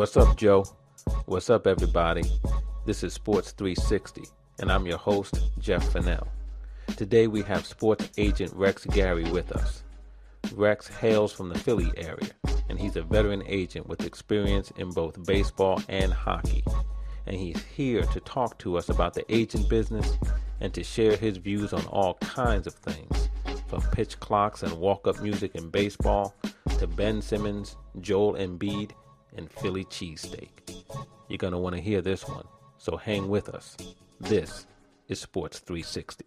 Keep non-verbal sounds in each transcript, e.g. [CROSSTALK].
What's up, Joe? What's up, everybody? This is Sports 360, and I'm your host, Jeff Fennell. Today we have sports agent Rex Gary with us. Rex hails from the Philly area, and he's a veteran agent with experience in both baseball and hockey. And he's here to talk to us about the agent business and to share his views on all kinds of things, from pitch clocks and walk up music in baseball to Ben Simmons, Joel Embiid, and Philly cheesesteak. You're going to want to hear this one, so hang with us. This is Sports 360.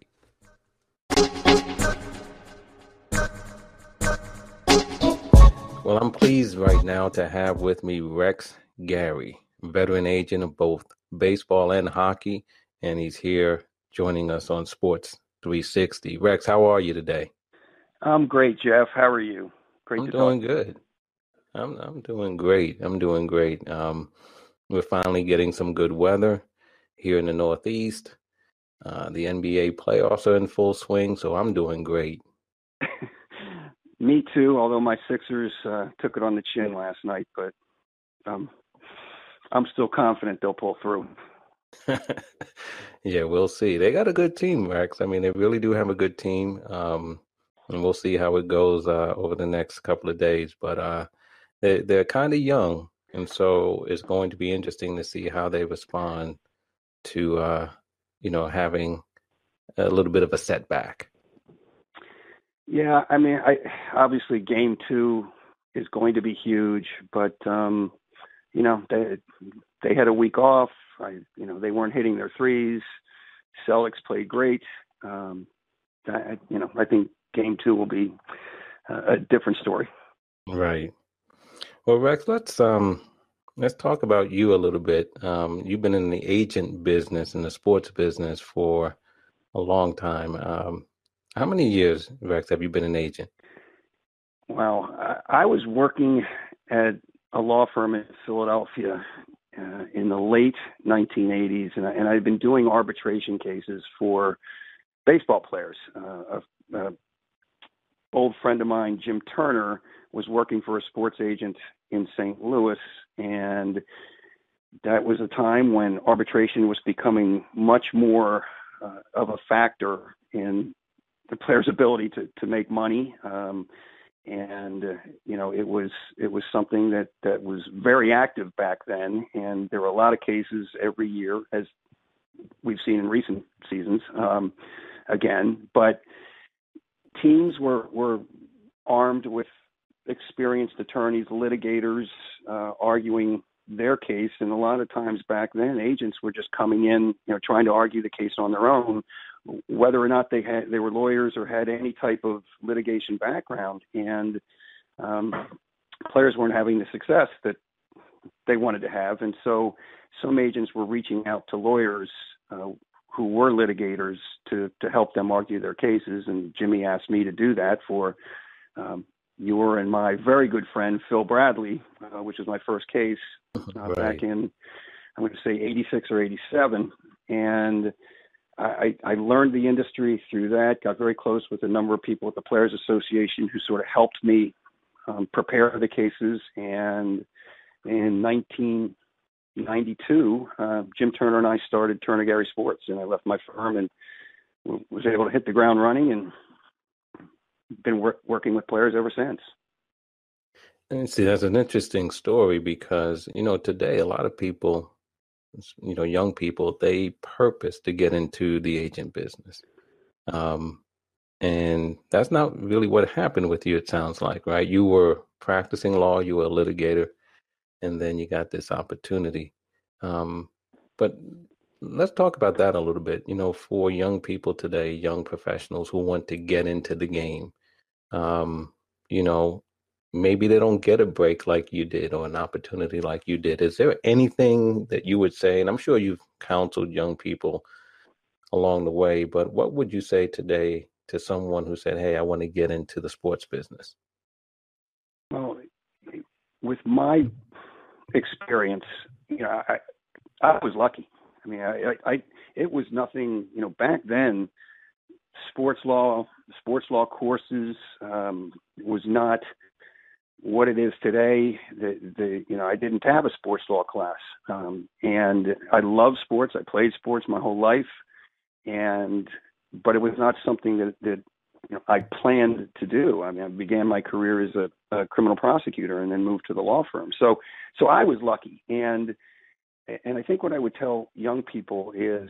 Well, I'm pleased right now to have with me Rex Gary, veteran agent of both baseball and hockey, and he's here joining us on Sports 360. Rex, how are you today? I'm great, Jeff. How are you? Great I'm doing talk. good. I'm I'm doing great. I'm doing great. Um, we're finally getting some good weather here in the Northeast. Uh, the NBA playoffs are in full swing, so I'm doing great. [LAUGHS] Me too. Although my Sixers uh, took it on the chin last night, but um, I'm still confident they'll pull through. [LAUGHS] yeah, we'll see. They got a good team, Rex. I mean, they really do have a good team, um, and we'll see how it goes uh, over the next couple of days. But uh, they, they're kind of young, and so it's going to be interesting to see how they respond to uh, you know having a little bit of a setback. Yeah, I mean, I obviously game two is going to be huge, but um, you know they they had a week off. I you know they weren't hitting their threes. Celtics played great. Um, I, you know I think game two will be a different story. Right. Well, Rex, let's um let's talk about you a little bit. Um, you've been in the agent business in the sports business for a long time. Um, how many years, Rex, have you been an agent? Well, I, I was working at a law firm in Philadelphia uh, in the late 1980s, and, I, and I've been doing arbitration cases for baseball players. Uh, a, a old friend of mine, Jim Turner, was working for a sports agent in St. Louis, and that was a time when arbitration was becoming much more uh, of a factor in the player's ability to to make money. Um, and uh, you know it was it was something that that was very active back then, and there were a lot of cases every year, as we've seen in recent seasons. Um, again, but teams were were armed with experienced attorneys, litigators, uh, arguing their case. And a lot of times back then, agents were just coming in, you know, trying to argue the case on their own, whether or not they had they were lawyers or had any type of litigation background. And um, players weren't having the success that they wanted to have, and so some agents were reaching out to lawyers. Uh, who were litigators to to help them argue their cases, and Jimmy asked me to do that for um, your and my very good friend Phil Bradley, uh, which was my first case [LAUGHS] uh, right. back in I'm going to say 86 or 87, and I, I learned the industry through that. Got very close with a number of people at the Players Association who sort of helped me um, prepare the cases. And in 1992, uh, Jim Turner and I started Turner Gary Sports, and I left my firm and was able to hit the ground running and been work, working with players ever since. And see, that's an interesting story because you know today a lot of people, you know, young people, they purpose to get into the agent business, um, and that's not really what happened with you. It sounds like, right? You were practicing law, you were a litigator, and then you got this opportunity. Um, but let's talk about that a little bit. You know, for young people today, young professionals who want to get into the game, um, you know, maybe they don't get a break like you did or an opportunity like you did. Is there anything that you would say? And I'm sure you've counseled young people along the way, but what would you say today to someone who said, Hey, I want to get into the sports business? Well, with my experience, you know, I, I was lucky. I mean, I, I, it was nothing, you know, back then, sports law sports law courses um, was not what it is today. The, the you know I didn't have a sports law class, um, and I love sports. I played sports my whole life, and but it was not something that that you know, I planned to do. I mean, I began my career as a, a criminal prosecutor and then moved to the law firm. So so I was lucky, and and I think what I would tell young people is,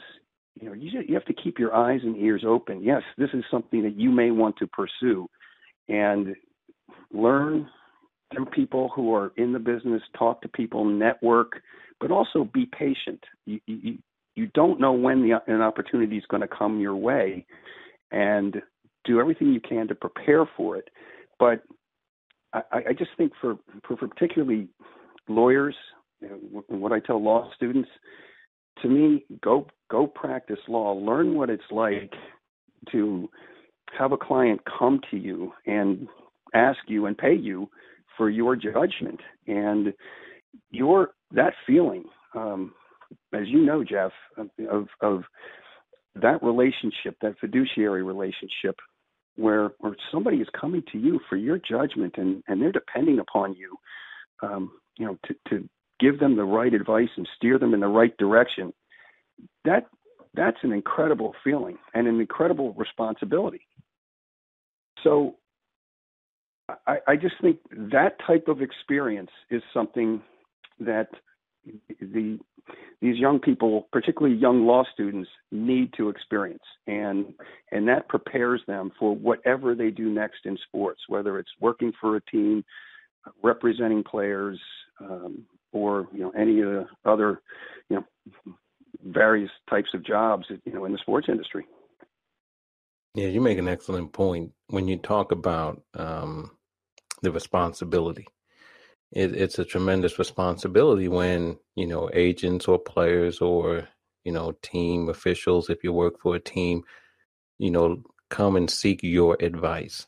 you know, you you have to keep your eyes and ears open. Yes, this is something that you may want to pursue, and learn through people who are in the business, talk to people, network, but also be patient. You you, you don't know when the, an opportunity is going to come your way, and do everything you can to prepare for it. But I, I just think for, for, particularly lawyers, what I tell law students, to me, go go practice law, learn what it's like to have a client come to you and ask you and pay you for your judgment and your that feeling um, as you know jeff of of that relationship that fiduciary relationship where where somebody is coming to you for your judgment and and they're depending upon you um, you know to to give them the right advice and steer them in the right direction that that's an incredible feeling and an incredible responsibility. So I, I just think that type of experience is something that the these young people, particularly young law students, need to experience, and and that prepares them for whatever they do next in sports, whether it's working for a team, representing players, um, or you know any of the other you know various types of jobs you know in the sports industry. Yeah, you make an excellent point when you talk about um, the responsibility. It, it's a tremendous responsibility when you know agents or players or you know team officials, if you work for a team, you know come and seek your advice.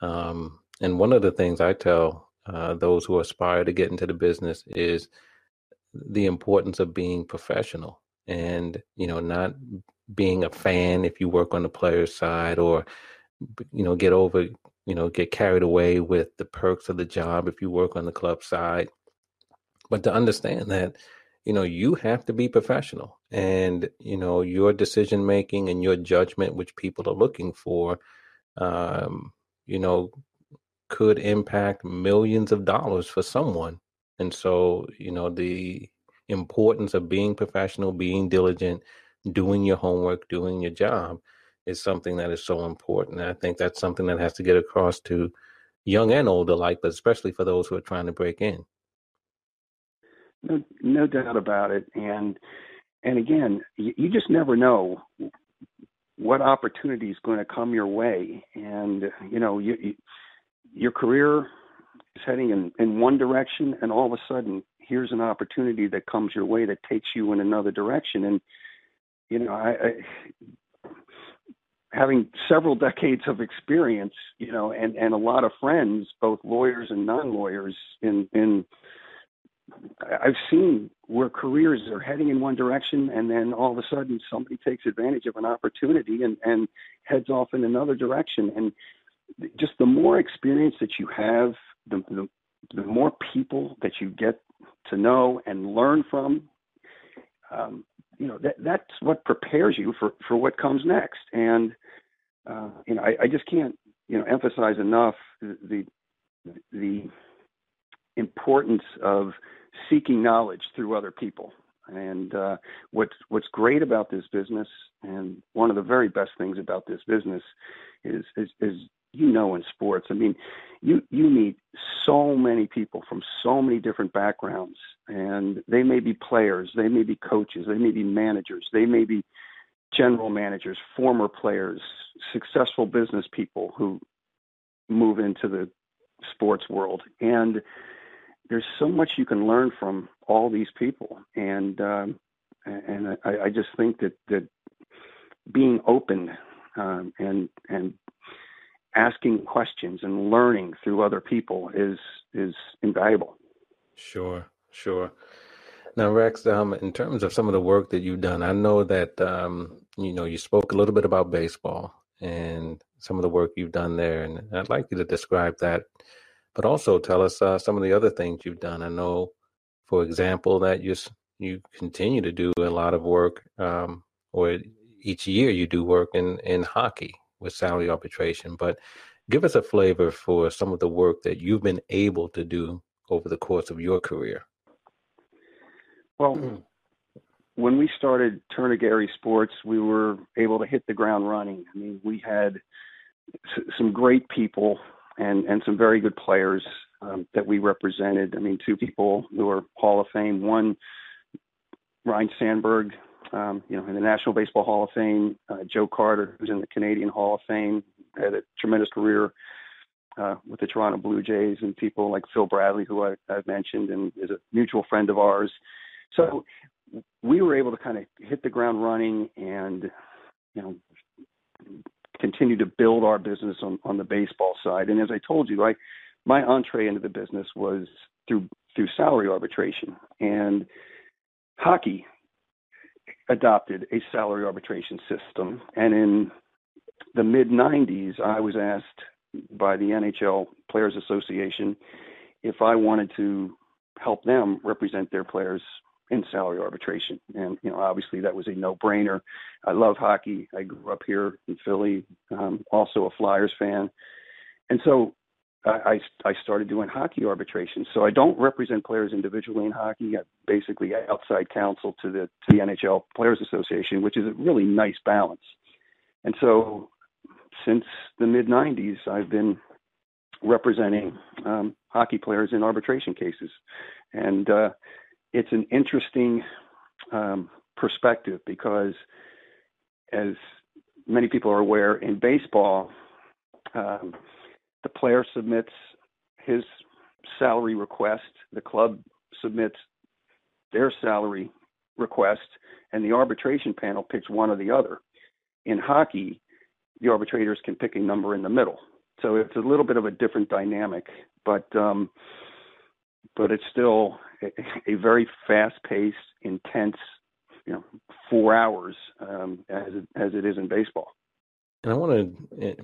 Um, and one of the things I tell uh, those who aspire to get into the business is the importance of being professional and you know not being a fan if you work on the player's side or you know get over you know get carried away with the perks of the job if you work on the club side. But to understand that you know you have to be professional and you know your decision making and your judgment which people are looking for um you know could impact millions of dollars for someone and so you know the importance of being professional being diligent doing your homework, doing your job is something that is so important. And I think that's something that has to get across to young and old alike, but especially for those who are trying to break in. No, no doubt about it. And and again, you, you just never know what opportunity is going to come your way. And you know, you, you, your career is heading in, in one direction, and all of a sudden, here's an opportunity that comes your way that takes you in another direction. And you know, I, I having several [LAUGHS] decades of experience, you know, and and a lot of friends, both lawyers and non-lawyers, in in I've seen where careers are heading in one direction, and then all of a sudden somebody takes advantage of an opportunity and and heads off in another direction. And just the more experience that you have, the the, the more people that you get to know and learn from, um, you know that that's what prepares you for for what comes next. And uh, you know I, I just can't you know emphasize enough the the importance of seeking knowledge through other people. And uh, what's what's great about this business and one of the very best things about this business is is, is you know in sports. I mean, you you meet so many people from so many different backgrounds, and they may be players, they may be coaches, they may be managers, they may be general managers, former players, successful business people who move into the sports world, and there's so much you can learn from all these people, and um, and I, I just think that that being open um, and and asking questions and learning through other people is is invaluable. Sure, sure. Now, Rex, um, in terms of some of the work that you've done, I know that um, you know you spoke a little bit about baseball and some of the work you've done there, and I'd like you to describe that but also tell us uh, some of the other things you've done. I know, for example, that you you continue to do a lot of work, um, or each year you do work in in hockey with salary arbitration. But give us a flavor for some of the work that you've been able to do over the course of your career. Well, when we started Turner Gary Sports, we were able to hit the ground running. I mean, we had some great people and and some very good players um, that we represented. I mean, two people who are Hall of Fame. One, Ryne Sandberg, um, you know, in the National Baseball Hall of Fame. Uh, Joe Carter, who's in the Canadian Hall of Fame, had a tremendous career uh, with the Toronto Blue Jays, and people like Phil Bradley, who I, I've mentioned, and is a mutual friend of ours. So we were able to kind of hit the ground running and, you know, continue to build our business on, on the baseball side. And as I told you, I, my entree into the business was through through salary arbitration and hockey adopted a salary arbitration system and in the mid 90s I was asked by the NHL Players Association if I wanted to help them represent their players in salary arbitration. And you know, obviously that was a no-brainer. I love hockey. I grew up here in Philly. Um, also a Flyers fan, and so I, I started doing hockey arbitration. So I don't represent players individually in hockey. I'm basically outside counsel to the to the NHL Players Association, which is a really nice balance. And so since the mid '90s, I've been representing um, hockey players in arbitration cases, and uh, it's an interesting um, perspective because, as many people are aware, in baseball, um, the player submits his salary request, the club submits their salary request, and the arbitration panel picks one or the other. In hockey, the arbitrators can pick a number in the middle. So it's a little bit of a different dynamic, but um, but it's still a, a very fast-paced, intense, you know, four hours um, as it, as it is in baseball. And I want to, eh,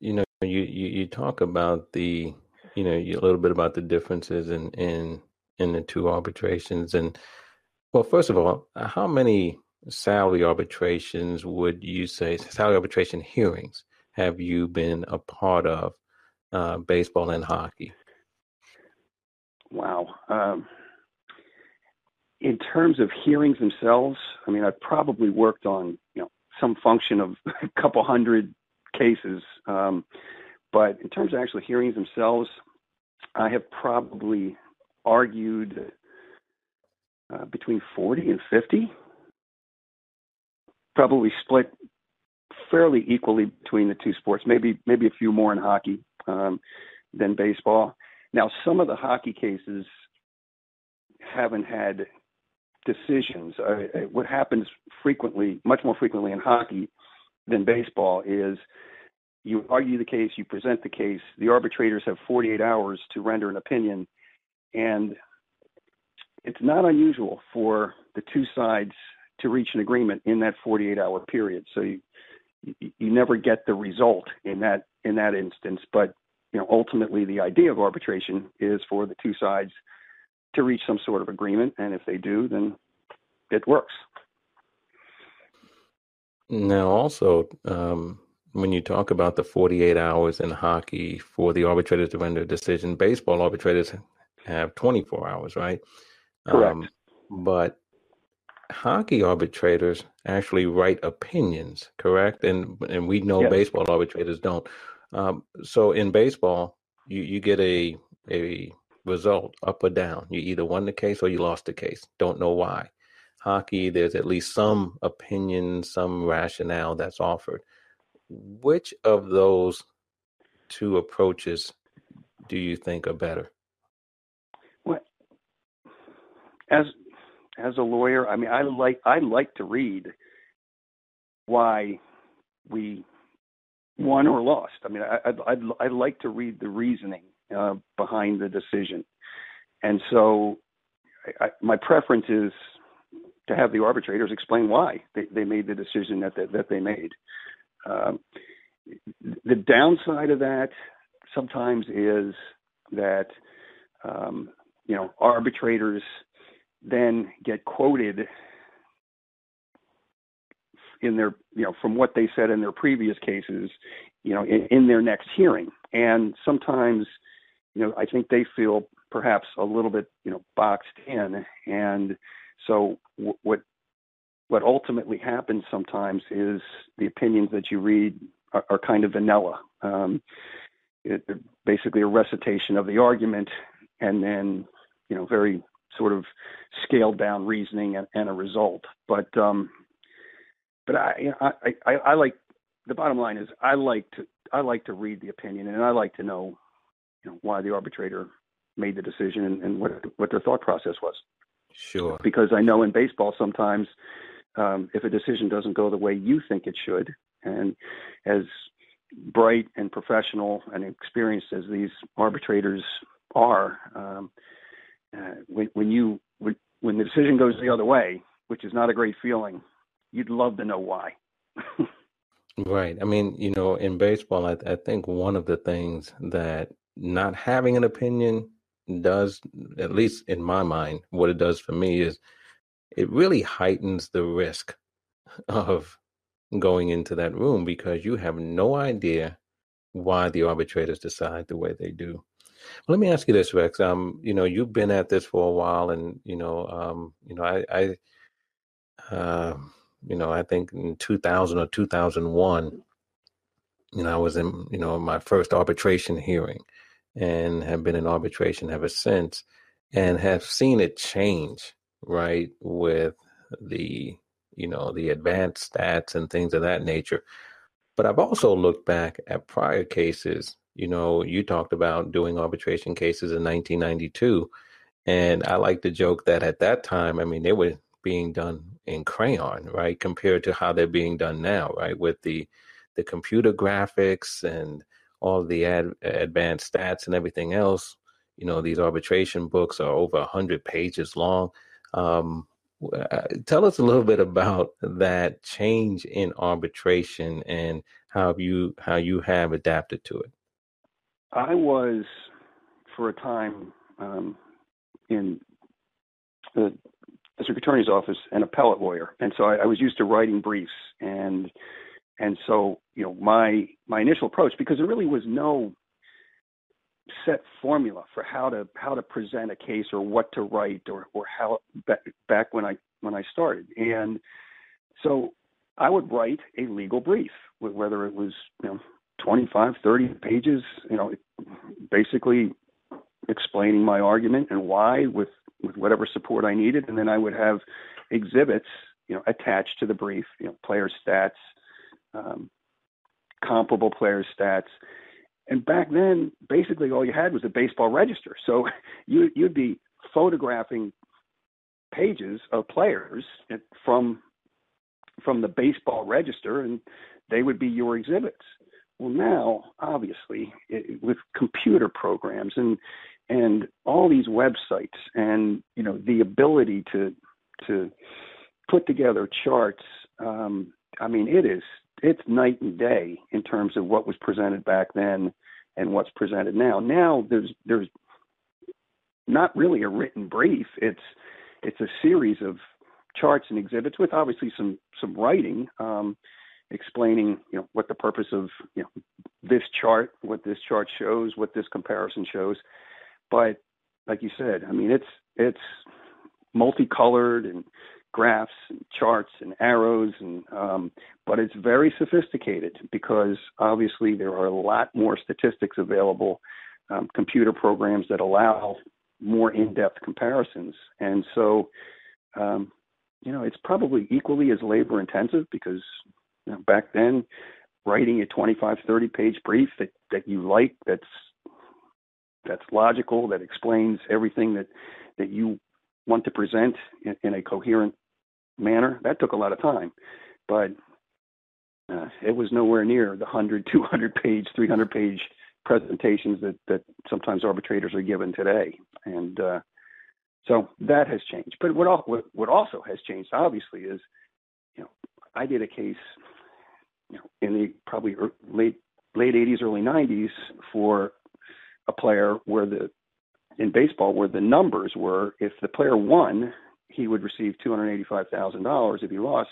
you know, you, you, you talk about the, you know, a little bit about the differences in in in the two arbitrations. And well, first of all, how many salary arbitrations would you say salary arbitration hearings have you been a part of, uh, baseball and hockey? Wow. Um, in terms of hearings themselves, I mean, I've probably worked on you know some function of [LAUGHS] a couple hundred cases, um, but in terms of actual hearings themselves, I have probably argued uh, between 40 and 50, probably split fairly equally between the two sports. Maybe maybe a few more in hockey um, than baseball. Now, some of the hockey cases haven't had decisions. Uh, what happens frequently, much more frequently in hockey than baseball, is you argue the case, you present the case. The arbitrators have 48 hours to render an opinion, and it's not unusual for the two sides to reach an agreement in that 48-hour period. So you, you never get the result in that in that instance, but you know, ultimately the idea of arbitration is for the two sides to reach some sort of agreement, and if they do, then it works. Now, also, um, when you talk about the 48 hours in hockey for the arbitrators to render a decision, baseball arbitrators have 24 hours, right? Correct. Um, but hockey arbitrators actually write opinions, correct? And and we know yes. baseball arbitrators don't. Um, so in baseball, you, you get a a result up or down. You either won the case or you lost the case. Don't know why. Hockey, there's at least some opinion, some rationale that's offered. Which of those two approaches do you think are better? Well, as as a lawyer, I mean, I like I like to read why we won or lost. I mean, I, I'd, I'd, I'd like to read the reasoning uh, behind the decision. And so I, I, my preference is to have the arbitrators explain why they, they made the decision that, that, that they made. Um, the downside of that sometimes is that um, you know arbitrators then get quoted in their you know from what they said in their previous cases you know in, in their next hearing. And sometimes you know i think they feel perhaps a little bit you know boxed in. And so w- what what ultimately happens sometimes is the opinions that you read are, are kind of vanilla um, it, basically a recitation of the argument and then you know very sort of scaled down reasoning and, and a result but um but I, you know, I, I, I like the bottom line is I like to I like to read the opinion and I like to know, you know, why the arbitrator made the decision and, and what what their thought process was. Sure. Because I know in baseball sometimes um, if a decision doesn't go the way you think it should, and as bright and professional and experienced as these arbitrators are, um, uh, when, when you when, when the decision goes the other way, which is not a great feeling, you'd love to know why. [LAUGHS] right. I mean, you know, in baseball, I, I think one of the things that not having an opinion does, at least in my mind, what it does for me is it really heightens the risk of going into that room because you have no idea why the arbitrators decide the way they do. Well, let me ask you this, Rex. Um, you know, you've been at this for a while, and you know, um, you know, I, I, uh, you know, I think in 2000 or 2001, you know, I was in, you know, my first arbitration hearing and have been in arbitration ever since and have seen it change, right, with the, you know, the advanced stats and things of that nature. But I've also looked back at prior cases. You know, you talked about doing arbitration cases in 1992. And I like to joke that at that time, I mean, they were being done in crayon, right, compared to how they're being done now, right, with the the computer graphics and all the ad, advanced stats and everything else. You know, these arbitration books are over hundred pages long. Um, uh, tell us a little bit about that change in arbitration and how you how you have adapted to it. I was for a time um, in the district attorney's office an appellate lawyer, and so I, I was used to writing briefs and and so you know my my initial approach because there really was no set formula for how to how to present a case or what to write or or how back, back when I when I started and so I would write a legal brief whether it was you know 25 30 pages you know basically explaining my argument and why with with whatever support I needed, and then I would have exhibits, you know, attached to the brief, you know, player stats, um, comparable player stats. And back then, basically all you had was a baseball register. So [LAUGHS] you, you'd be photographing pages of players from from the baseball register, and they would be your exhibits. Well, now, obviously, it, with computer programs and and all these websites and you know the ability to to put together charts um, i mean it is it's night and day in terms of what was presented back then and what's presented now. Now there's there's not really a written brief. It's it's a series of charts and exhibits with obviously some some writing um, explaining you know what the purpose of you know this chart what this chart shows what this comparison shows. But like you said, I mean, it's it's multicolored and graphs and charts and arrows and um, but it's very sophisticated because obviously there are a lot more statistics available um, computer programs that allow more in-depth comparisons. And so um, you know it's probably equally as labor intensive because you know, back then writing a 25 30 page brief that that you like that's that's logical, that explains everything that that you want to present in, in a coherent manner. That took a lot of time, but uh, it was nowhere near the 100, 200 page, 300 page presentations that that sometimes arbitrators are given today, and uh, so that has changed. But what, what what also has changed, obviously, is you know I did a case you know in the probably late late 80s, early 90s for a player where the in baseball where the numbers were if the player won, he would receive two hundred eighty-five thousand dollars. If he lost,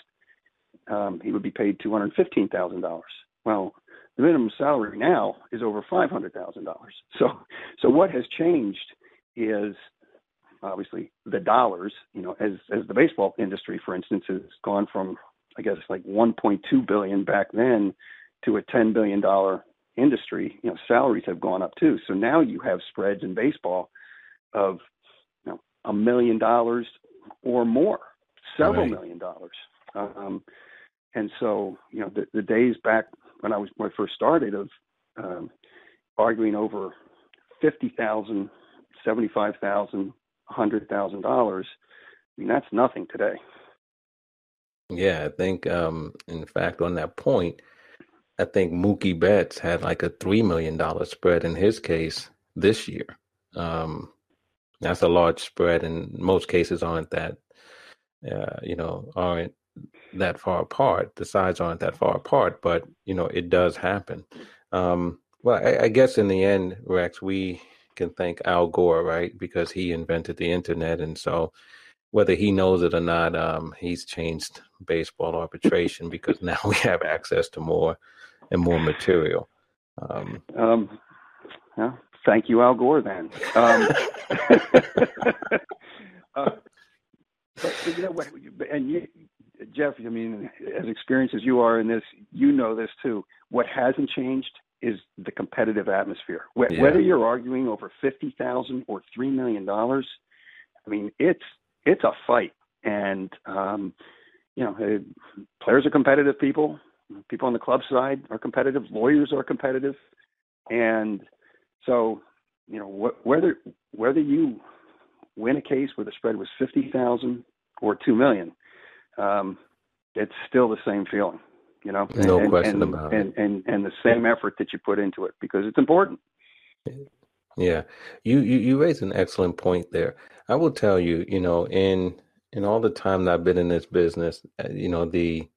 um, he would be paid two hundred fifteen thousand dollars. Well, the minimum salary now is over five hundred thousand dollars. So, so what has changed is obviously the dollars. You know, as as the baseball industry, for instance, has gone from I guess like 1.2 billion back then to a 10 billion dollar industry. You know, salaries have gone up too. So now you have spreads in baseball of you know a million dollars or more, several right. million dollars. Um, and so you know the, the days back when I was when I first started of um, arguing over fifty thousand, seventy five thousand, hundred thousand dollars. I mean that's nothing today. Yeah, I think um, in fact on that point, I think Mookie Betts had like a three million dollar spread in his case this year. Um, that's a large spread, and most cases aren't that, uh, you know, aren't that far apart. The sides aren't that far apart, but you know, it does happen. Um, well, I, I guess in the end, Rex, we can thank Al Gore, right? Because he invented the internet, and so whether he knows it or not, um, he's changed baseball arbitration because [LAUGHS] now we have access to more and more material. Um, um, yeah, thank you, Al Gore. Then, um, [LAUGHS] uh, but, but, you know what? And you, Jeff, I mean, as experienced as you are in this, you know this too. What hasn't changed is the competitive atmosphere. Wh- yeah. Whether you're arguing over fifty thousand or three million dollars, I mean, it's it's a fight, and um, you know, players are competitive people. People on the club side are competitive. Lawyers are competitive, and so you know wh- whether whether you win a case where the spread was fifty thousand or two million, um, it's still the same feeling. You know, no and, question and, about and, it, and and the same effort that you put into it because it's important. Yeah, you, you you raise an excellent point there. I will tell you, you know, in in all the time that I've been in this business, uh, you know, the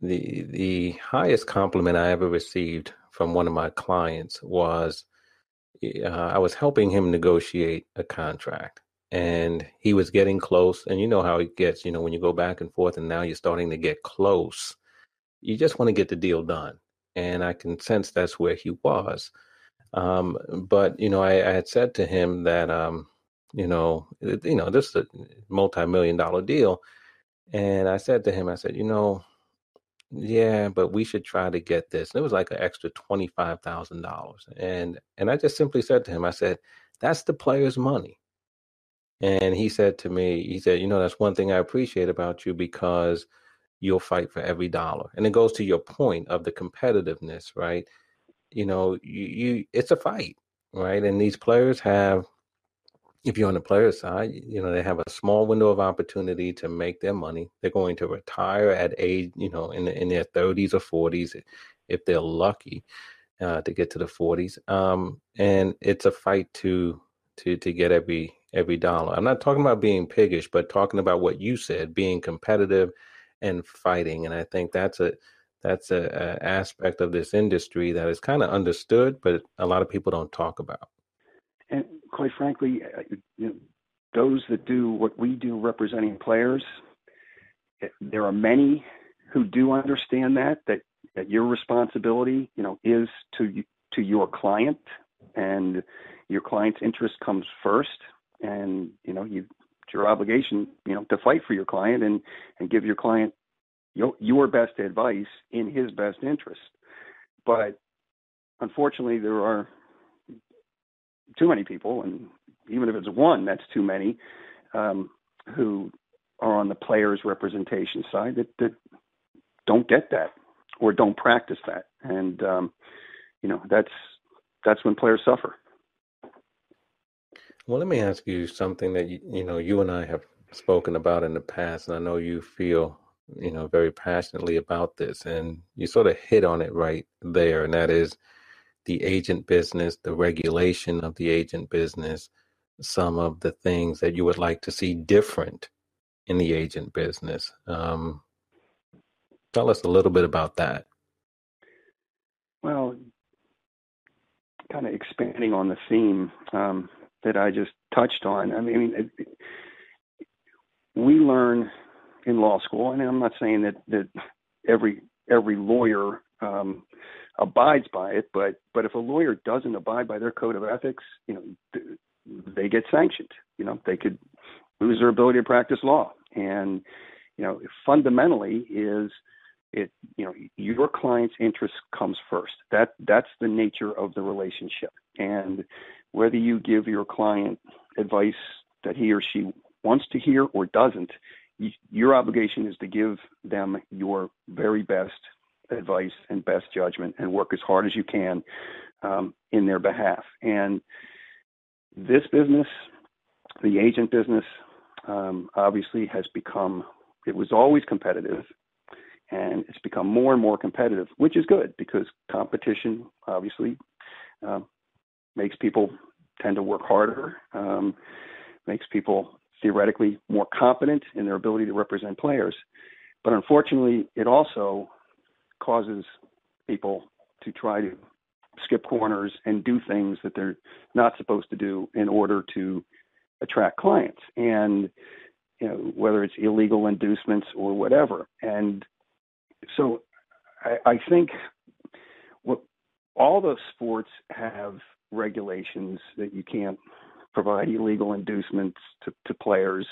the the highest compliment I ever received from one of my clients was uh, I was helping him negotiate a contract, and he was getting close. And you know how it gets, you know, when you go back and forth, and now you're starting to get close. You just want to get the deal done, and I can sense that's where he was. Um, but you know, I, I, had said to him that um, you know, you know, this is a multi-million dollar deal, and I said to him, I said, you know, yeah, but we should try to get this. And it was like an extra twenty five thousand dollars, and and I just simply said to him, I said, that's the player's money. And he said to me, he said, you know, that's one thing I appreciate about you because you'll fight for every dollar. And it goes to your point of the competitiveness, right? you know, you, you it's a fight, right? And these players have if you're on the player side, you know, they have a small window of opportunity to make their money. They're going to retire at age, you know, in in their 30s or 40s, if they're lucky uh, to get to the 40s. Um, and it's a fight to to to get every every dollar. I'm not talking about being piggish, but talking about what you said, being competitive and fighting. And I think that's a that's a, a aspect of this industry that is kind of understood, but a lot of people don't talk about. And quite frankly, you know, those that do what we do representing players, there are many who do understand that that that your responsibility, you know, is to to your client, and your client's interest comes first, and you know, you it's your obligation, you know, to fight for your client and and give your client your, your best advice in his best interest. But unfortunately, there are too many people, and even if it's one, that's too many, um, who are on the player's representation side that, that don't get that or don't practice that, and um, you know that's that's when players suffer. Well, let me ask you something that you, you know you and I have spoken about in the past, and I know you feel you know, very passionately about this. And you sort of hit on it right there, and that is the agent business, the regulation of the agent business, some of the things that you would like to see different in the agent business. Um, tell us a little bit about that. Well, kind of expanding on the theme um, that I just touched on. I mean, it, we learn in law school, and I'm not saying that that every every lawyer um, abides by it, but but if a lawyer doesn't abide by their code of ethics, you know, they get sanctioned. You know, they could lose their ability to practice law, and you know, fundamentally is it you know your client's interest comes first. That that's the nature of the relationship, and whether you give your client advice that he or she wants to hear or doesn't, your obligation is to give them your very best advice and best judgment and work as hard as you can um, in their behalf. And this business, the agent business, um, obviously has become, it was always competitive and it's become more and more competitive, which is good because competition obviously uh, makes people tend to work harder, um, makes people theoretically more confident in their ability to represent players. But unfortunately, it also causes people to try to skip corners and do things that they're not supposed to do in order to attract clients and you know whether it's illegal inducements or whatever and so I, I think what all those sports have regulations that you can't provide illegal inducements to, to players.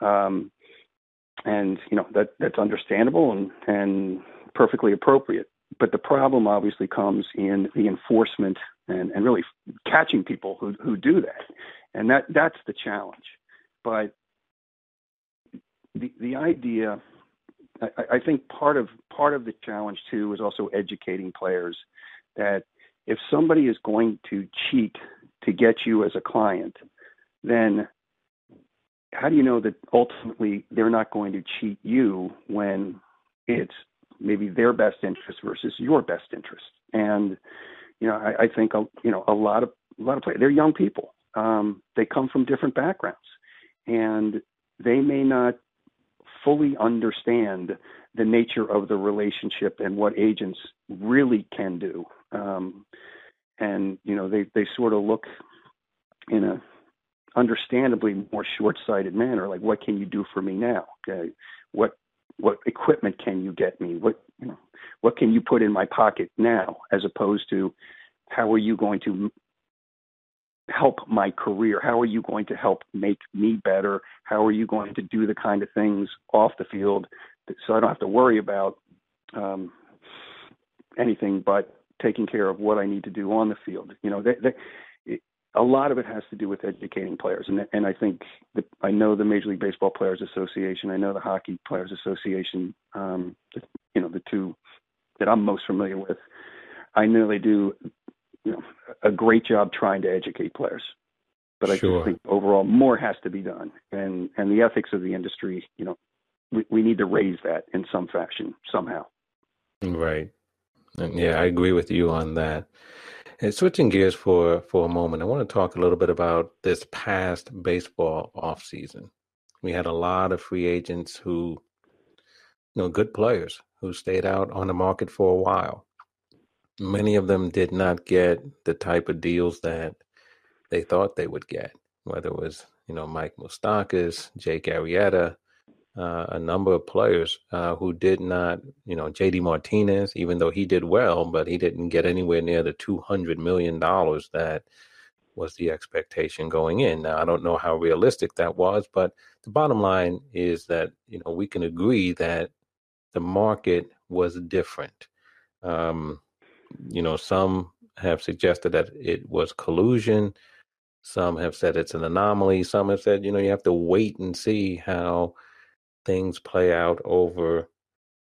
Um, and you know that that's understandable and and perfectly appropriate. But the problem obviously comes in the enforcement and, and really catching people who, who do that. And that that's the challenge. But the the idea I, I think part of part of the challenge too is also educating players that if somebody is going to cheat to get you as a client, then how do you know that ultimately they're not going to cheat you when it's maybe their best interest versus your best interest? And you know, I, I think you know a lot of a lot of players. They're young people. Um, they come from different backgrounds, and they may not fully understand the nature of the relationship and what agents really can do. Um, and you know, they they sort of look in a understandably more short-sighted manner, like what can you do for me now? Okay, what what equipment can you get me? What you know, what can you put in my pocket now, as opposed to how are you going to help my career? How are you going to help make me better? How are you going to do the kind of things off the field that, so I don't have to worry about um, anything but taking care of what I need to do on the field? You know, they, they, a lot of it has to do with educating players, and and I think the, I know the Major League Baseball Players Association, I know the Hockey Players Association, um, you know, the two that I'm most familiar with. I know they do you know, a great job trying to educate players. But I sure. just think overall more has to be done, and and the ethics of the industry, you know, we, we need to raise that in some fashion somehow. Right. And yeah, I agree with you on that. And switching gears for for a moment, I want to talk a little bit about this past baseball off season. We had a lot of free agents who, you know, good players who stayed out on the market for a while many of them did not get the type of deals that they thought they would get, whether it was, you know, Mike Moustakas, Jake Arrieta, uh, a number of players uh, who did not, you know, JD Martinez, even though he did well, but he didn't get anywhere near the $200 million that was the expectation going in. Now, I don't know how realistic that was, but the bottom line is that, you know, we can agree that the market was different. Um, you know, some have suggested that it was collusion. Some have said it's an anomaly. Some have said, you know, you have to wait and see how things play out over,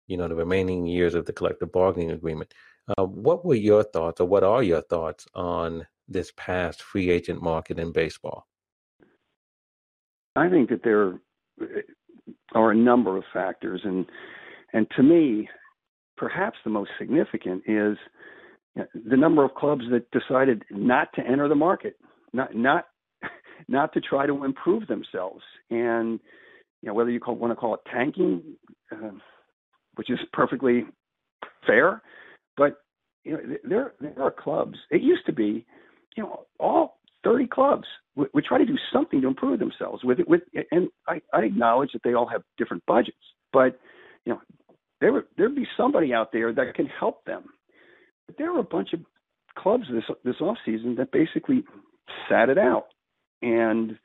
you know, the remaining years of the collective bargaining agreement. Uh, what were your thoughts, or what are your thoughts on this past free agent market in baseball? I think that there are a number of factors, and and to me, perhaps the most significant is the number of clubs that decided not to enter the market, not not [LAUGHS] not to try to improve themselves, and you know whether you call, want to call it tanking, uh, which is perfectly fair, but you know, there there are clubs. It used to be, you know, all 30 clubs would, would try to do something to improve themselves with it. With and I, I acknowledge that they all have different budgets, but you know, there would there'd be somebody out there that can help them. But there were a bunch of clubs this this off season that basically sat it out, and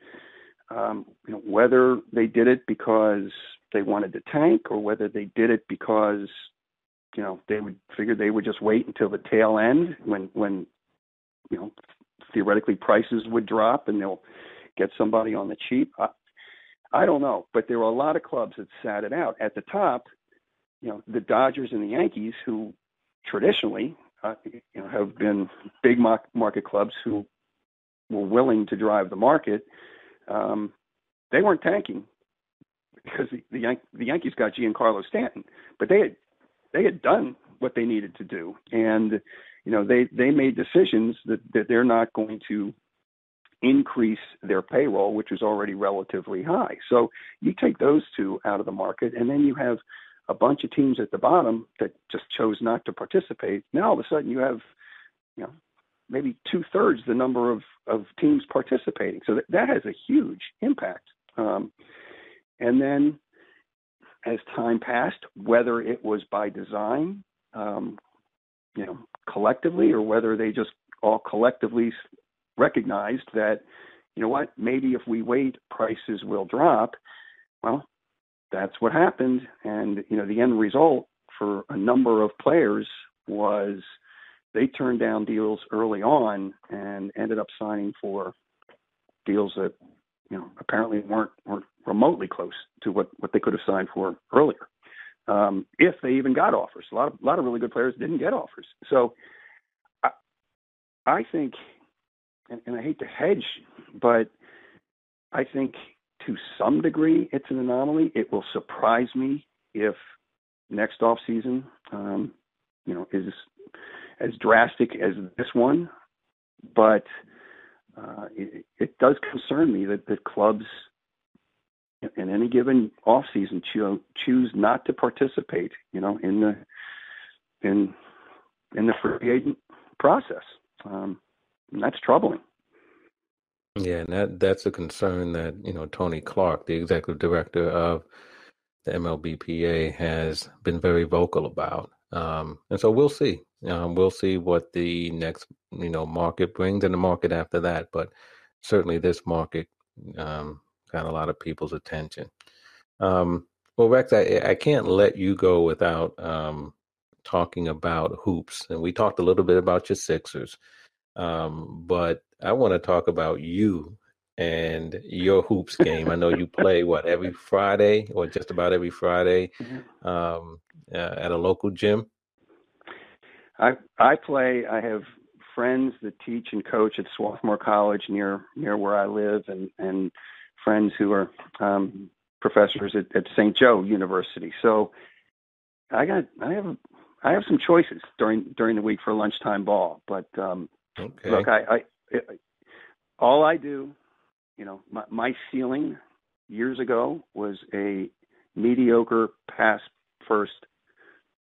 um, you know, whether they did it because they wanted to tank or whether they did it because you know they would figure they would just wait until the tail end when when you know theoretically prices would drop and they'll get somebody on the cheap. I, I don't know, but there were a lot of clubs that sat it out. At the top, you know, the Dodgers and the Yankees, who traditionally uh, you know have been big market clubs who were willing to drive the market, um, they weren't tanking because the the, Yan- the Yankees got Giancarlo Stanton, but they had they had done what they needed to do, and you know they they made decisions that that they're not going to increase their payroll, which is already relatively high. So you take those two out of the market, and then you have a bunch of teams at the bottom that just chose not to participate. Now all of a sudden you have, you know, maybe two thirds the number of of teams participating. So that, that has a huge impact. Um, and then as time passed, whether it was by design, um, you know, collectively, or whether they just all collectively recognized that, you know what, maybe if we wait, prices will drop. Well, that's what happened, and you know, the end result for a number of players was they turned down deals early on and ended up signing for deals that you know apparently weren't weren't remotely close to what what they could have signed for earlier. Um, if they even got offers, a lot of a lot of really good players didn't get offers. So I, I think, and, and I hate to hedge, but I think to some degree it's an anomaly. It will surprise me if next off season, um, you know, is as drastic as this one, but uh, it, it, does concern me that, that clubs in any given off season cho- choose not to participate, you know, in the in in the free agent process. Um, that's troubling. Yeah, and that that's a concern that you know Tony Clark, the executive director of the MLBPA, has been very vocal about. Um, and so we'll see. Um, we'll see what the next you know market brings and the market after that. But certainly this market um, got a lot of people's attention. Um, well, Rex, I, I can't let you go without um, talking about hoops, and we talked a little bit about your Sixers, um, but I want to talk about you and your hoops game. I know you [LAUGHS] play what every Friday or just about every Friday mm-hmm. um, uh, at a local gym. I I play. I have friends that teach and coach at Swarthmore College near near where I live, and and friends who are um, professors at, at St. Joe University. So I got I have I have some choices during during the week for lunchtime ball. But um, okay. look, I, I, all I do, you know, my, my ceiling years ago was a mediocre pass first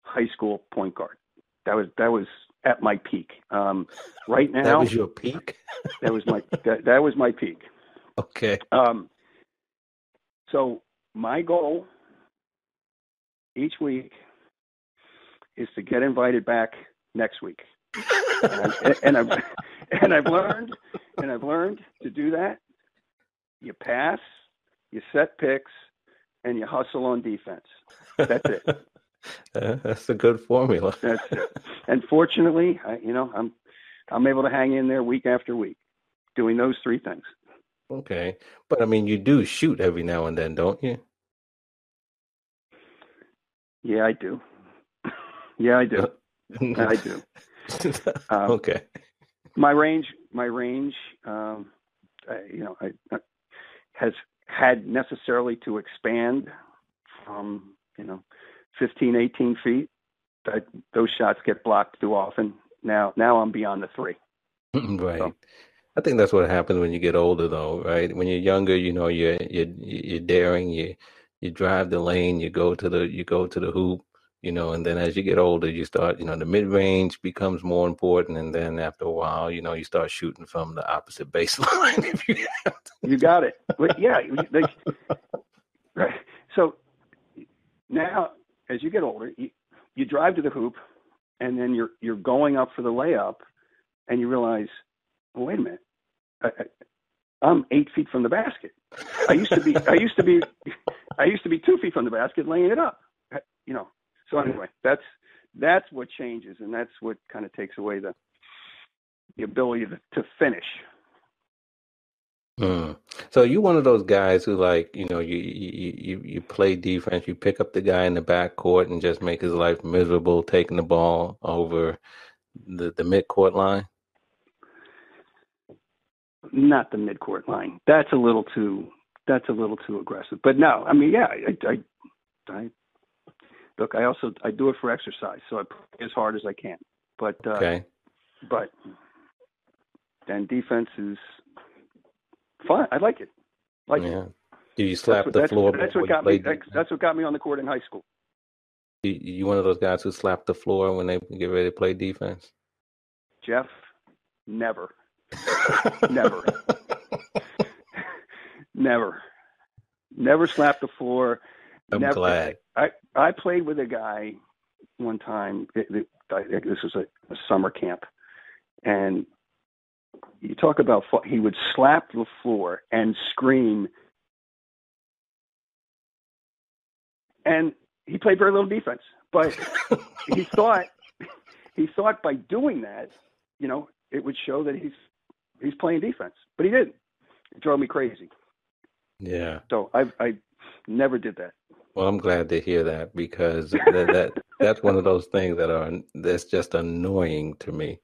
high school point guard. That was that was at my peak. Um, right now, that was your peak. [LAUGHS] that was my that, that was my peak. Okay. Um, so my goal each week is to get invited back next week, and, I, and I've [LAUGHS] and I've learned and I've learned to do that. You pass, you set picks, and you hustle on defense. That's it. Uh, [LAUGHS] that's a good formula. that's it. And fortunately, I, you know, I'm I'm able to hang in there week after week, doing those three things. Okay, but I mean, you do shoot every now and then, don't you? Yeah, I do. yeah, I do. I do. [LAUGHS] Um, okay. My range, my range, um, I, you know, I, I, has had necessarily to expand from you know 15, 18 feet. That those shots get blocked too often. Now, now I'm beyond the three. [LAUGHS] right. So, I think that's what happens when you get older, though, right? When you're younger, you know, you're you're you're daring, you you drive the lane, you go to the you go to the hoop, you know, and then as you get older, you start, you know, the mid range becomes more important, and then after a while, you know, you start shooting from the opposite [LAUGHS] baseline. if you, you got it. But yeah, they, [LAUGHS] right. So now, as you get older, you, you drive to the hoop, and then you're you're going up for the layup, and you realize, well, wait a minute, I, I, I'm eight feet from the basket. I used to be I used to be [LAUGHS] I used to be two feet from the basket, laying it up. You know. So anyway, that's that's what changes, and that's what kind of takes away the the ability to, to finish. Mm. So you one of those guys who like you know you, you you you play defense, you pick up the guy in the back court and just make his life miserable, taking the ball over the the mid court line. Not the mid court line. That's a little too. That's a little too aggressive. But no, I mean, yeah, I, I, I look. I also I do it for exercise, so I play as hard as I can. But uh, okay. But then defense is fun. I like it. Like yeah. Do you slap what, the that's, floor? That's what got me. That's, that's, what got me on the court in high school. You, you one of those guys who slap the floor when they get ready to play defense? Jeff, never, [LAUGHS] [LAUGHS] never, never, never slap the floor. I'm never, glad. I I played with a guy one time. It, it, I, this was a, a summer camp, and you talk about he would slap the floor and scream. And he played very little defense but [LAUGHS] he thought he thought by doing that you know it would show that he's he's playing defense but he didn't. It drove me crazy. Yeah. So i i never did that well i'm glad to hear that because that, that that's one of those things that are that's just annoying to me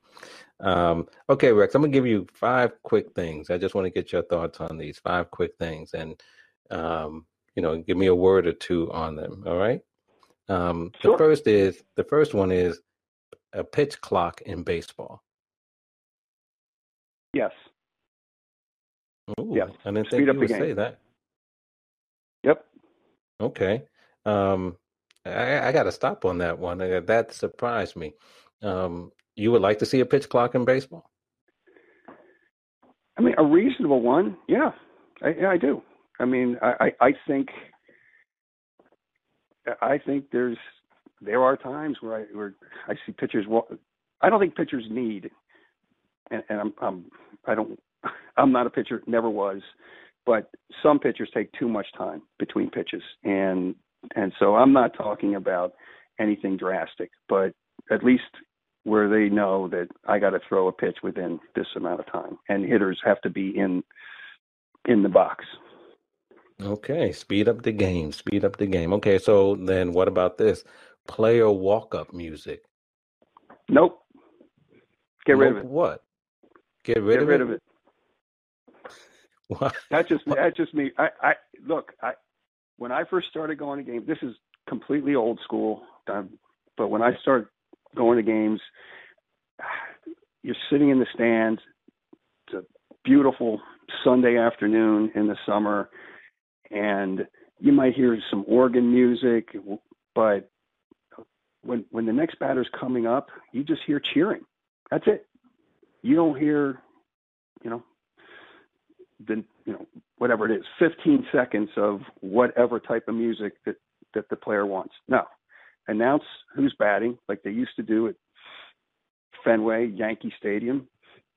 um, okay, Rex, I'm gonna give you five quick things. I just want to get your thoughts on these five quick things, and um, you know, give me a word or two on them. All right. Um, sure. The first is the first one is a pitch clock in baseball. Yes. Ooh, yes. I didn't Speed think you would game. say that. Okay. Um, I, I got to stop on that one. That surprised me. Um, you would like to see a pitch clock in baseball? I mean, a reasonable one, yeah, I, yeah, I do. I mean, I, I, I think, I think there's, there are times where I, where I see pitchers. I don't think pitchers need, and, and I'm, I'm, I don't, [LAUGHS] I'm not a pitcher, never was, but some pitchers take too much time between pitches, and and so I'm not talking about anything drastic, but at least where they know that I got to throw a pitch within this amount of time, and hitters have to be in in the box. Okay, speed up the game. Speed up the game. Okay, so then what about this player walk up music? Nope. Get rid nope, of it. What? Get rid, Get of, rid it? of it. [LAUGHS] That's just that's just me. I, I look. I when I first started going to games, this is completely old school. Um, but when I started going to games. You're sitting in the stands. It's a beautiful Sunday afternoon in the summer, and you might hear some organ music, but when when the next batter's coming up, you just hear cheering. That's it. You don't hear, you know, the you know whatever it is, 15 seconds of whatever type of music that that the player wants. No, announce who's batting like they used to do at Fenway, Yankee Stadium,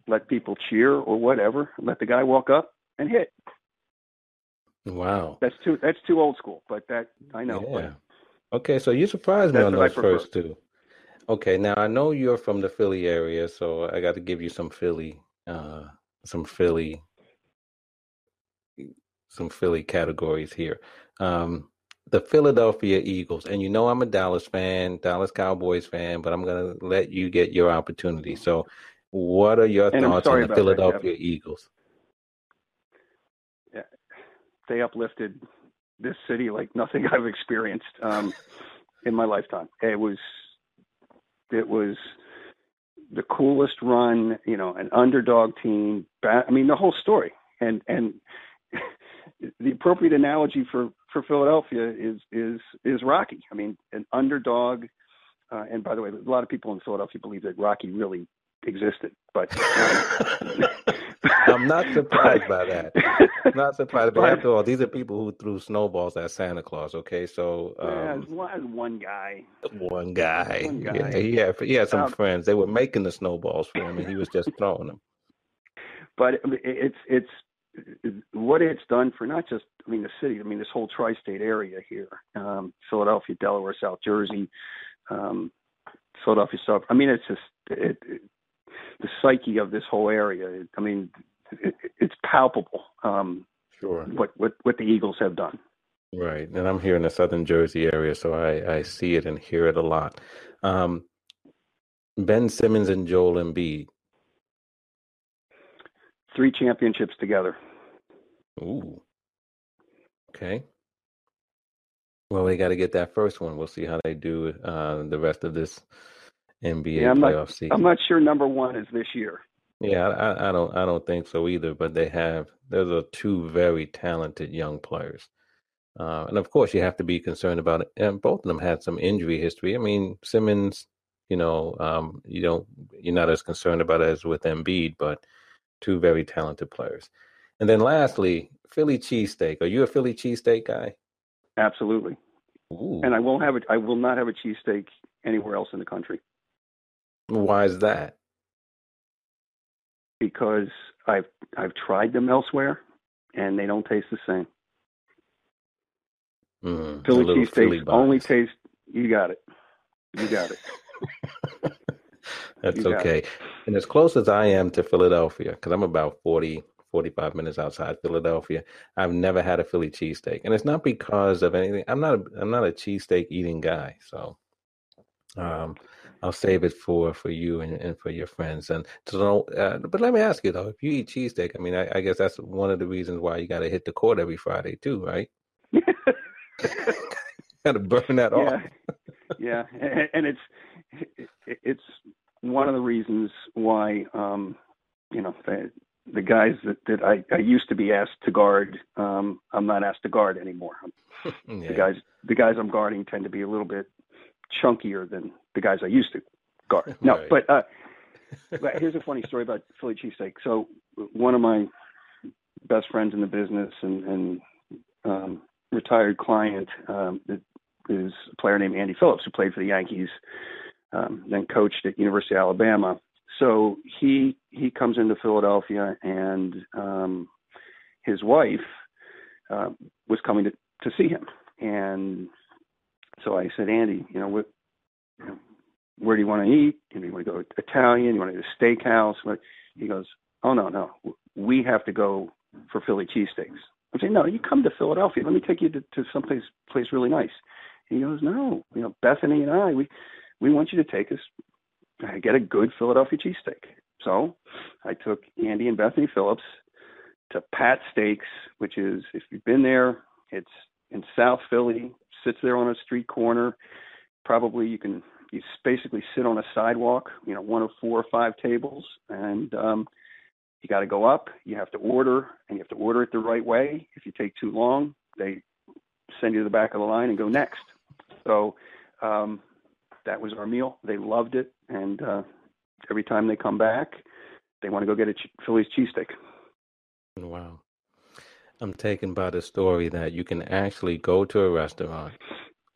let people cheer or whatever, let the guy walk up and hit. Wow. That's too that's too old school, but that I know. Yeah. Okay, so you surprised me on those first two. Okay, now I know you're from the Philly area, so I got to give you some Philly uh some Philly some Philly categories here. Um the Philadelphia Eagles. And you know I'm a Dallas fan, Dallas Cowboys fan, but I'm going to let you get your opportunity. So, what are your and thoughts on the Philadelphia that, Eagles? Yeah, they uplifted this city like nothing [LAUGHS] I've experienced um, in my lifetime. It was, it was the coolest run. You know, an underdog team. I mean, the whole story. And and the appropriate analogy for for Philadelphia is is is Rocky. I mean, an underdog. Uh, and by the way, a lot of people in Philadelphia believe that Rocky really existed, but [LAUGHS] um, I'm not surprised by that. I'm not surprised, but, but, after all, these are people who threw snowballs at Santa Claus. Okay, so um, yeah, one, one guy. One guy. One guy. Yeah, he had he had some um, friends. They were making the snowballs for him, and he was just throwing them. [LAUGHS] But it's it's what it's done for not just I mean the city. I mean this whole tri-state area here, um, Philadelphia, Delaware, South Jersey, um, Philadelphia sub. I mean it's just it, it the psyche of this whole area. I mean, it, it's palpable. Um, sure. What what what the Eagles have done. Right, and I'm here in the Southern Jersey area, so I I see it and hear it a lot. Um, ben Simmons and Joel Embiid. Three championships together. Ooh. Okay. Well, they got to get that first one. We'll see how they do uh, the rest of this NBA yeah, I'm playoff not, season. I'm not sure number one is this year. Yeah, I, I don't I don't think so either. But they have those are two very talented young players, uh, and of course you have to be concerned about it. And both of them had some injury history. I mean Simmons, you know, um, you don't you're not as concerned about it as with Embiid, but two very talented players. And then lastly, Philly cheesesteak. Are you a Philly cheesesteak guy? Absolutely. Ooh. And I won't have it. I will not have a cheesesteak anywhere else in the country. Why is that? Because I've I've tried them elsewhere, and they don't taste the same. Mm, Philly cheesesteaks only taste. You got it. You got it. [LAUGHS] That's okay. It. And as close as I am to Philadelphia, because I'm about 40, 45 minutes outside Philadelphia, I've never had a Philly cheesesteak. And it's not because of anything. I'm not a, I'm not a cheesesteak eating guy. So um, I'll save it for for you and, and for your friends. And so, uh, but let me ask you though, if you eat cheesesteak, I mean, I, I guess that's one of the reasons why you got to hit the court every Friday too, right? [LAUGHS] [LAUGHS] got to burn that yeah. off. yeah, and, and it's it's one of the reasons why um, you know the, the guys that, that I, I used to be asked to guard, um, I'm not asked to guard anymore. [LAUGHS] yeah. The guys the guys I'm guarding tend to be a little bit chunkier than the guys I used to guard. [LAUGHS] No, right. but uh, but here's a funny story about Philly cheesesteak. So one of my best friends in the business and, and um, retired client um, is a player named Andy Phillips who played for the Yankees, um, then coached at University of Alabama. So he he comes into Philadelphia and um, his wife uh, was coming to to see him and so I said, Andy, you know, what, you know, where do you want to eat? You, know, you want to go Italian? You want to go to steakhouse? He goes, oh no, no, we have to go for Philly cheesesteaks. I'm saying, no, you come to Philadelphia. Let me take you to, to someplace place really nice. He goes, no, you know, Bethany and I, we we want you to take us uh, get a good Philadelphia cheesesteak. So I took Andy and Bethany Phillips to Pat's Steaks, which is if you've been there, it's in South Philly, sits there on a street corner. Probably you can you basically sit on a sidewalk, you know, one of four or five tables, and um, you got to go up. You have to order, and you have to order it the right way. If you take too long, they send you to the back of the line and go next. So um, that was our meal. They loved it, and uh, every time they come back, they want to go get a Philly's cheesesteak. Wow. I'm taken by the story that you can actually go to a restaurant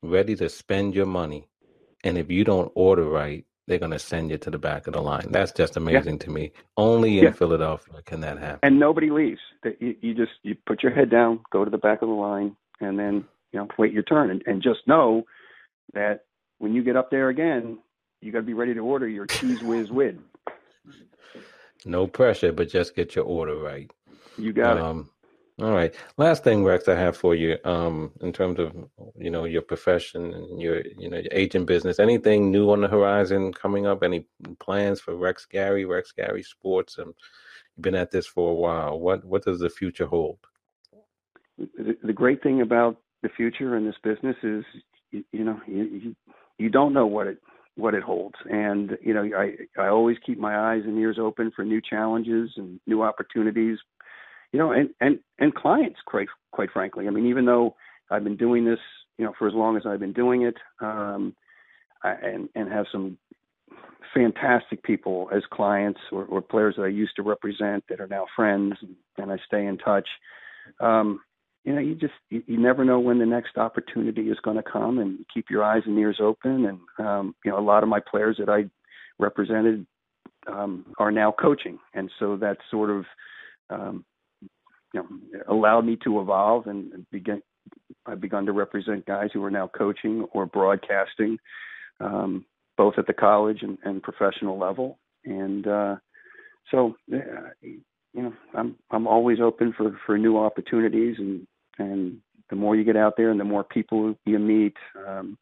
ready to spend your money, and if you don't order right, they're going to send you to the back of the line. That's just amazing yeah. to me. Only in yeah. Philadelphia can that happen. And nobody leaves. You, you just you put your head down, go to the back of the line, and then you know wait your turn, and, and just know that when you get up there again, you got to be ready to order your Cheez Whiz wid. No pressure, but just get your order right. You got um, it. All right. Last thing, Rex, I have for you, um, in terms of you know your profession and your you know your agent business. Anything new on the horizon coming up? Any plans for Rex Gary, Rex Gary Sports? And you've been at this for a while. What what does the future hold? The, the great thing about the future in this business is you, you know you, you you don't know what it what it holds, and you know I I always keep my eyes and ears open for new challenges and new opportunities you know, and and and clients, quite quite frankly. I mean, even though I've been doing this, you know, for as long as I've been doing it, um, I, and and have some fantastic people as clients or, or, players that I used to represent that are now friends, and, and I stay in touch. Um, you know, you just you, you, never know when the next opportunity is going to come, and keep your eyes and ears open. And um, you know, a lot of my players that I represented um, are now coaching, and so that sort of um, you know allowed me to evolve and begin. I've begun to represent guys who are now coaching or broadcasting, um, both at the college and, and professional level. And uh, so, you know, I'm I'm always open for for new opportunities, and and the more you get out there, and the more people you meet. Um,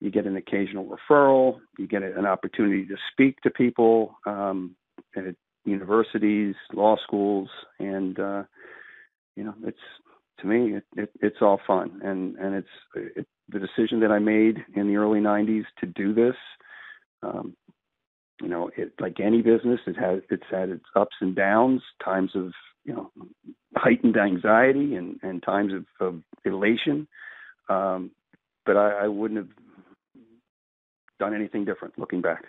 you get an occasional referral, you get an opportunity to speak to people um, at universities, law schools, and uh, you know, it's to me, it, it, it's all fun, and and it's it, the decision that I made in the early '90s to do this. Um, you know, it like any business, it has it's had its ups and downs, times of you know heightened anxiety and and times of, of elation. Um, but I, I wouldn't have done anything different looking back.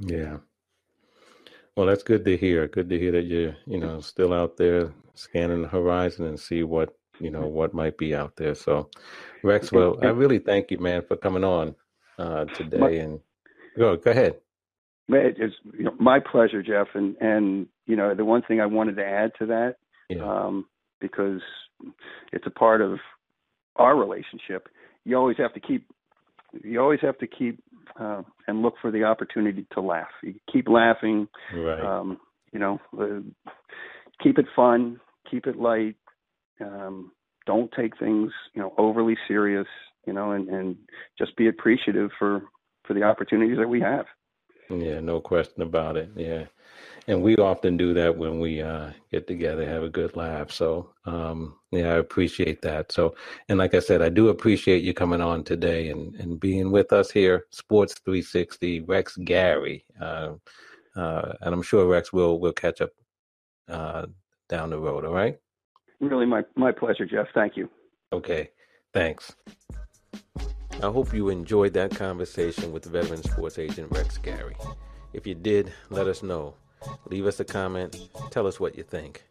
Yeah. Well, that's good to hear. Good to hear that you're, you know, still out there scanning the horizon and see what, you know, what might be out there. So, Rex, well, I really thank you, man, for coming on uh, today. My, and go, go ahead. It's you know, my pleasure, Jeff. And and you know, the one thing I wanted to add to that, yeah. um, because it's a part of our relationship. You always have to keep you always have to keep uh, and look for the opportunity to laugh. You keep laughing. Right. Um, you know, uh, keep it fun, keep it light. Um, don't take things, you know, overly serious. You know, and and just be appreciative for for the opportunities that we have. Yeah, no question about it. Yeah and we often do that when we uh, get together, have a good laugh. So, um, yeah, I appreciate that. So, and like I said, I do appreciate you coming on today and, and being with us here, Sports 360, Rex Gary. Uh, uh, and I'm sure Rex will will catch up uh, down the road. All right. Really, my my pleasure, Jeff. Thank you. Okay, thanks. I hope you enjoyed that conversation with veteran sports agent Rex Gary. If you did, let us know. Leave us a comment. Tell us what you think.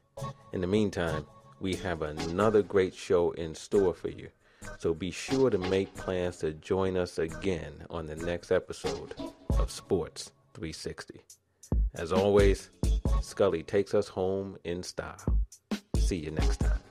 In the meantime, we have another great show in store for you. So be sure to make plans to join us again on the next episode of Sports 360. As always, Scully takes us home in style. See you next time.